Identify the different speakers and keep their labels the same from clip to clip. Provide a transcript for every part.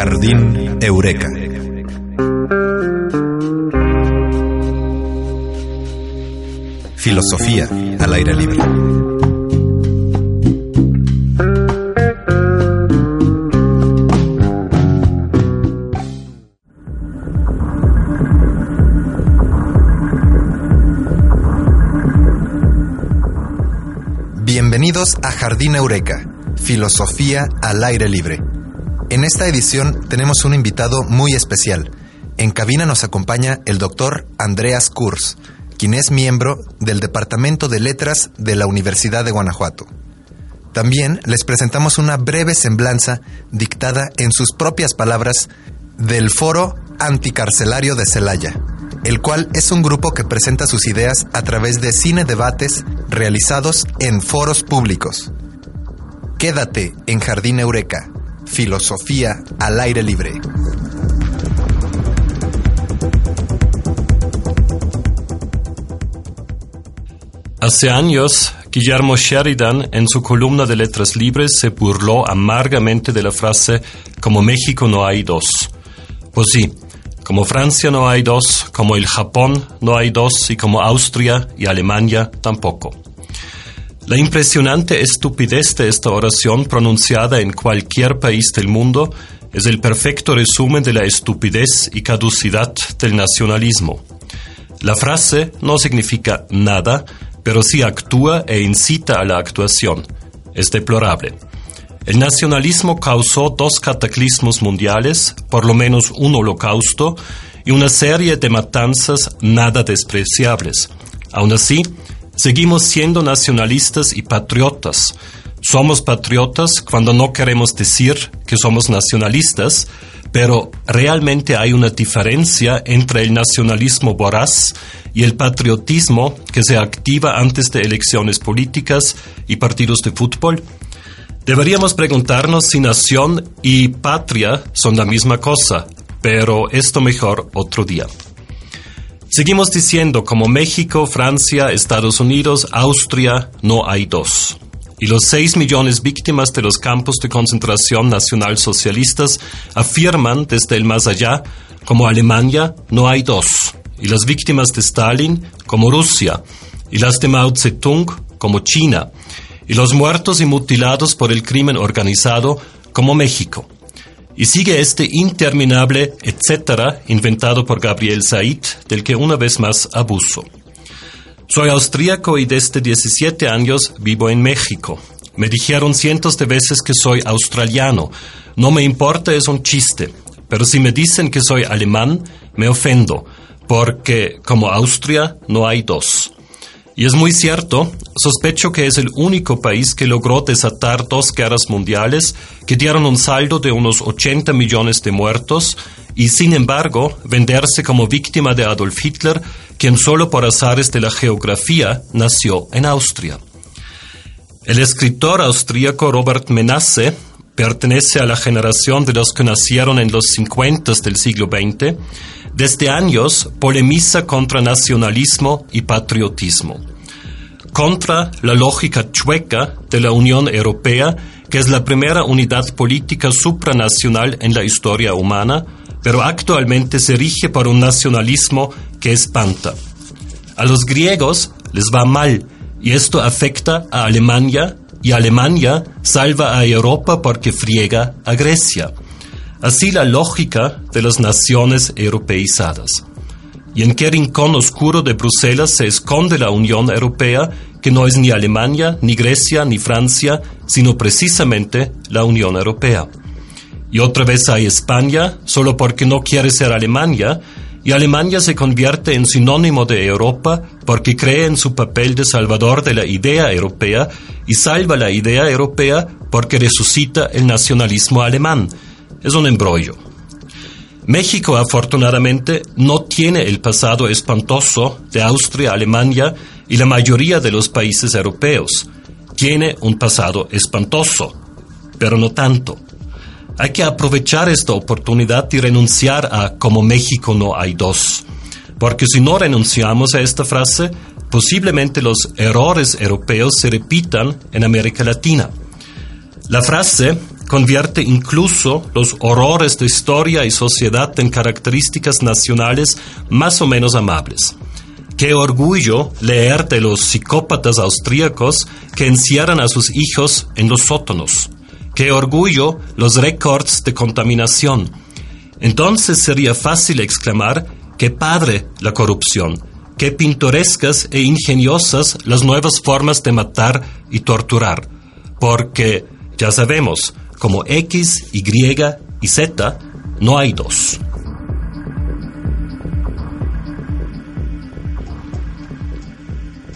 Speaker 1: Jardín Eureka. Filosofía al aire libre. Bienvenidos a Jardín Eureka, Filosofía al aire libre. En esta edición tenemos un invitado muy especial. En cabina nos acompaña el doctor Andreas Kurz, quien es miembro del Departamento de Letras de la Universidad de Guanajuato. También les presentamos una breve semblanza dictada en sus propias palabras del Foro Anticarcelario de Celaya, el cual es un grupo que presenta sus ideas a través de cine debates realizados en foros públicos. Quédate en Jardín Eureka, filosofía al aire libre.
Speaker 2: Hace años, Guillermo Sheridan, en su columna de Letras Libres, se burló amargamente de la frase como México no hay dos. Pues sí, como Francia no hay dos, como el Japón no hay dos y como Austria y Alemania tampoco. La impresionante estupidez de esta oración pronunciada en cualquier país del mundo es el perfecto resumen de la estupidez y caducidad del nacionalismo. La frase no significa nada, pero sí actúa e incita a la actuación. Es deplorable. El nacionalismo causó dos cataclismos mundiales, por lo menos un holocausto, y una serie de matanzas nada despreciables. Aún así, seguimos siendo nacionalistas y patriotas. Somos patriotas cuando no queremos decir que somos nacionalistas, pero realmente hay una diferencia entre el nacionalismo voraz y el patriotismo que se activa antes de elecciones políticas y partidos de fútbol. Deberíamos preguntarnos si nación y patria son la misma cosa, pero esto mejor otro día. Seguimos diciendo como México, Francia, Estados Unidos, Austria, no hay dos. Y los seis millones víctimas de los campos de concentración nacional socialistas afirman desde el más allá, como Alemania, no hay dos, y las víctimas de Stalin, como Rusia, y las de Mao Zedong, como China, y los muertos y mutilados por el crimen organizado, como México. Y sigue este interminable etcétera inventado por Gabriel Said, del que una vez más abuso. Soy austríaco y desde 17 años vivo en México. Me dijeron cientos de veces que soy australiano. No me importa, es un chiste. Pero si me dicen que soy alemán, me ofendo, porque como Austria no hay dos. Y es muy cierto, sospecho que es el único país que logró desatar dos guerras mundiales que dieron un saldo de unos 80 millones de muertos y sin embargo venderse como víctima de Adolf Hitler quien solo por azares de la geografía nació en Austria. El escritor austríaco Robert Menasse pertenece a la generación de los que nacieron en los 50 del siglo XX. Desde años polemiza contra nacionalismo y patriotismo, contra la lógica chueca de la Unión Europea, que es la primera unidad política supranacional en la historia humana, pero actualmente se rige por un nacionalismo que espanta. A los griegos les va mal y esto afecta a Alemania y Alemania salva a Europa porque friega a Grecia. Así la lógica de las naciones europeizadas. ¿Y en qué rincón oscuro de Bruselas se esconde la Unión Europea, que no es ni Alemania, ni Grecia, ni Francia, sino precisamente la Unión Europea? Y otra vez hay España, solo porque no quiere ser Alemania, y Alemania se convierte en sinónimo de Europa porque cree en su papel de salvador de la idea europea y salva la idea europea porque resucita el nacionalismo alemán. Es un embrollo. México, afortunadamente, no tiene el pasado espantoso de Austria, Alemania y la mayoría de los países europeos. Tiene un pasado espantoso, pero no tanto. Hay que aprovechar esta oportunidad y renunciar a como México no hay dos. Porque si no renunciamos a esta frase, posiblemente los errores europeos se repitan en América Latina. La frase convierte incluso los horrores de historia y sociedad en características nacionales más o menos amables. Qué orgullo leer de los psicópatas austríacos que encierran a sus hijos en los sótanos. Qué orgullo los récords de contaminación. Entonces sería fácil exclamar qué padre la corrupción, qué pintorescas e ingeniosas las nuevas formas de matar y torturar, porque ya sabemos, como X, Y y Z, no hay dos.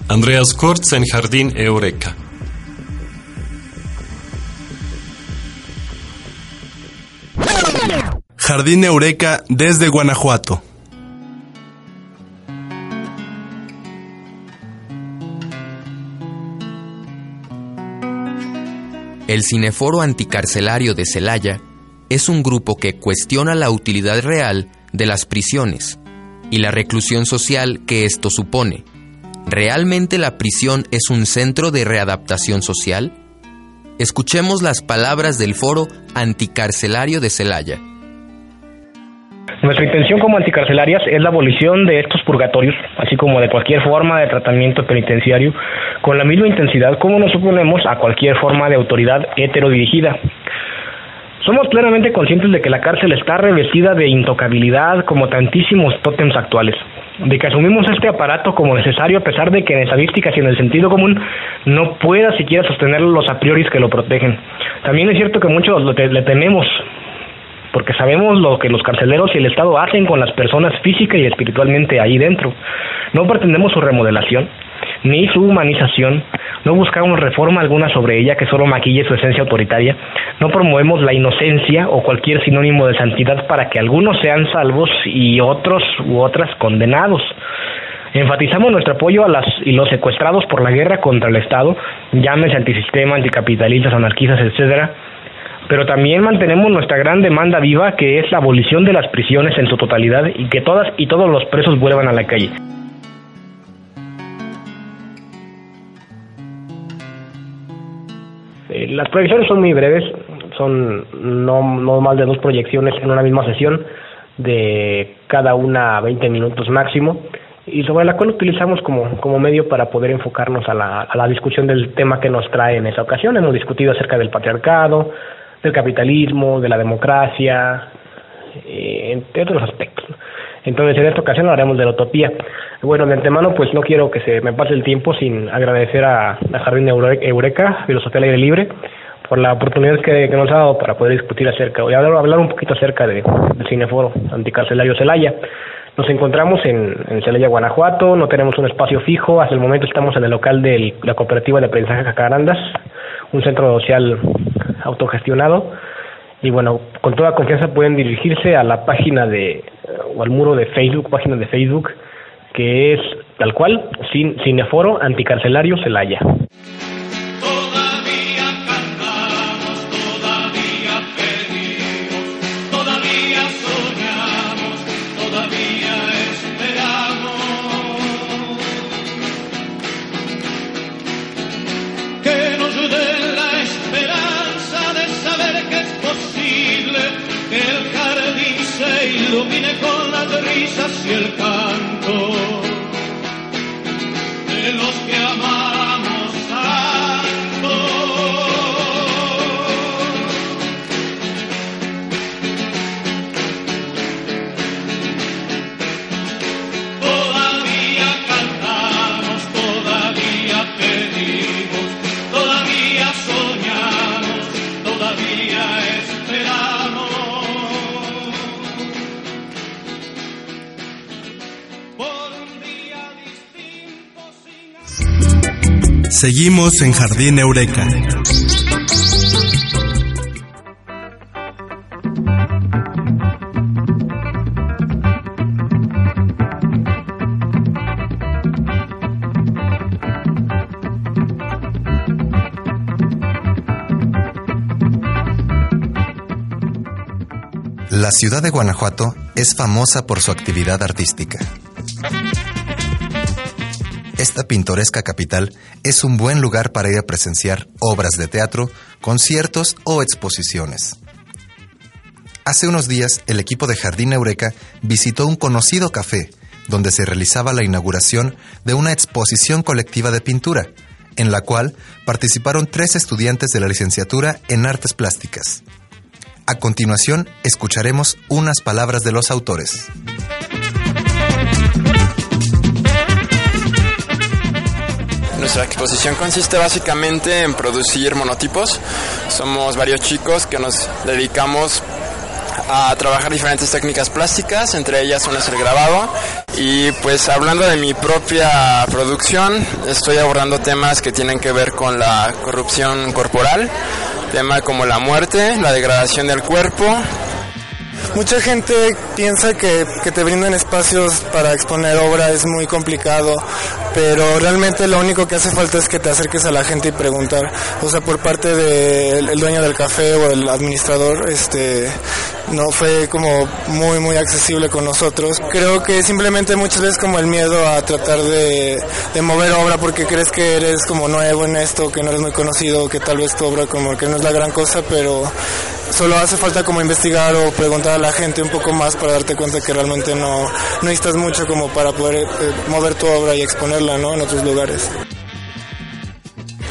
Speaker 2: Andreas Kurz en Jardín Eureka.
Speaker 3: Jardín Eureka desde Guanajuato.
Speaker 4: El Cineforo Anticarcelario de Celaya es un grupo que cuestiona la utilidad real de las prisiones y la reclusión social que esto supone. ¿Realmente la prisión es un centro de readaptación social? Escuchemos las palabras del Foro Anticarcelario de Celaya.
Speaker 5: Nuestra intención como anticarcelarias es la abolición de estos purgatorios, así como de cualquier forma de tratamiento penitenciario, con la misma intensidad como nos oponemos a cualquier forma de autoridad heterodirigida. Somos plenamente conscientes de que la cárcel está revestida de intocabilidad como tantísimos tótems actuales, de que asumimos este aparato como necesario a pesar de que en estadísticas y en el sentido común no pueda siquiera sostener los a priori que lo protegen. También es cierto que muchos le tememos porque sabemos lo que los carceleros y el Estado hacen con las personas física y espiritualmente ahí dentro. No pretendemos su remodelación, ni su humanización, no buscamos reforma alguna sobre ella que solo maquille su esencia autoritaria, no promovemos la inocencia o cualquier sinónimo de santidad para que algunos sean salvos y otros u otras condenados. Enfatizamos nuestro apoyo a las y los secuestrados por la guerra contra el Estado, llámese antisistema, anticapitalistas, anarquistas, etcétera, pero también mantenemos nuestra gran demanda viva que es la abolición de las prisiones en su totalidad y que todas y todos los presos vuelvan a la calle. Eh, las proyecciones son muy breves, son no, más de dos proyecciones en una misma sesión, de cada una 20 minutos máximo, y sobre la cual utilizamos como, como medio para poder enfocarnos a la, a la discusión del tema que nos trae en esa ocasión. Hemos discutido acerca del patriarcado, del capitalismo, de la democracia, eh, entre otros aspectos. Entonces, en esta ocasión hablaremos de la utopía. Bueno, de antemano, pues no quiero que se me pase el tiempo sin agradecer a, la Jardín Eureka, Filosofía al Aire Libre, por la oportunidad que, nos ha dado para poder discutir acerca, y hablar, hablar un poquito acerca de, del Cineforo Anticarcelario Celaya. Nos encontramos en, en Celaya, Guanajuato, no tenemos un espacio fijo, hasta el momento estamos en el local de la cooperativa de aprendizaje Jacarandas, un centro social autogestionado. Y bueno, con toda confianza pueden dirigirse a la página de, o al muro de Facebook, página de Facebook, que es tal cual, Cineforo Anticarcelario Celaya.
Speaker 6: Risas y el canto
Speaker 3: Seguimos en Jardín Eureka.
Speaker 1: La ciudad de Guanajuato es famosa por su actividad artística. Esta pintoresca capital es un buen lugar para ir a presenciar obras de teatro, conciertos o exposiciones. Hace unos días, el equipo de Jardín Eureka visitó un conocido café donde se realizaba la inauguración de una exposición colectiva de pintura, en la cual participaron tres estudiantes de la licenciatura en artes plásticas. A continuación, escucharemos unas palabras de los autores.
Speaker 7: Nuestra exposición consiste básicamente en producir monotipos. Somos varios chicos que nos dedicamos a trabajar diferentes técnicas plásticas, entre ellas una es el grabado. Y pues hablando de mi propia producción, estoy abordando temas que tienen que ver con la corrupción corporal, temas como la muerte, la degradación del cuerpo,
Speaker 8: Mucha gente piensa que, que te brindan espacios para exponer obra es muy complicado, pero realmente lo único que hace falta es que te acerques a la gente y preguntar. O sea, por parte del dueño del café o el administrador, este, no fue como muy, muy accesible con nosotros. Creo que simplemente muchas veces como el miedo a tratar de, de mover obra porque crees que eres como nuevo en esto, que no eres muy conocido, que tal vez tu obra como que no es la gran cosa, pero solo hace falta como investigar o preguntar a la gente un poco más para darte cuenta que realmente no, no necesitas mucho como para poder eh, mover tu obra y exponerla ¿no? en otros lugares.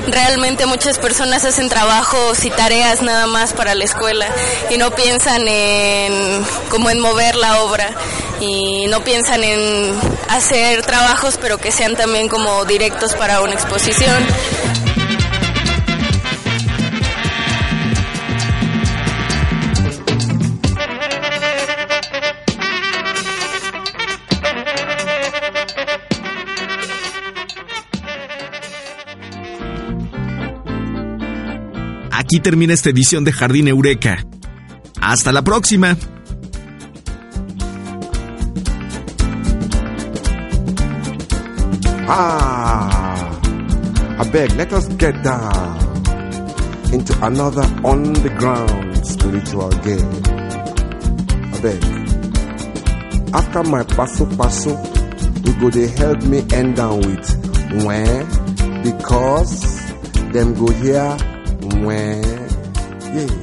Speaker 9: Realmente muchas personas hacen trabajos y tareas nada más para la escuela y no piensan en como en mover la obra y no piensan en hacer trabajos pero que sean también como directos para una exposición.
Speaker 10: Aquí termina esta edición de Jardín Eureka. Hasta la próxima.
Speaker 11: Ah, I beg, let us get down into another underground spiritual game. I. After my paso paso, you go they help me end down with when because them go here when yeah.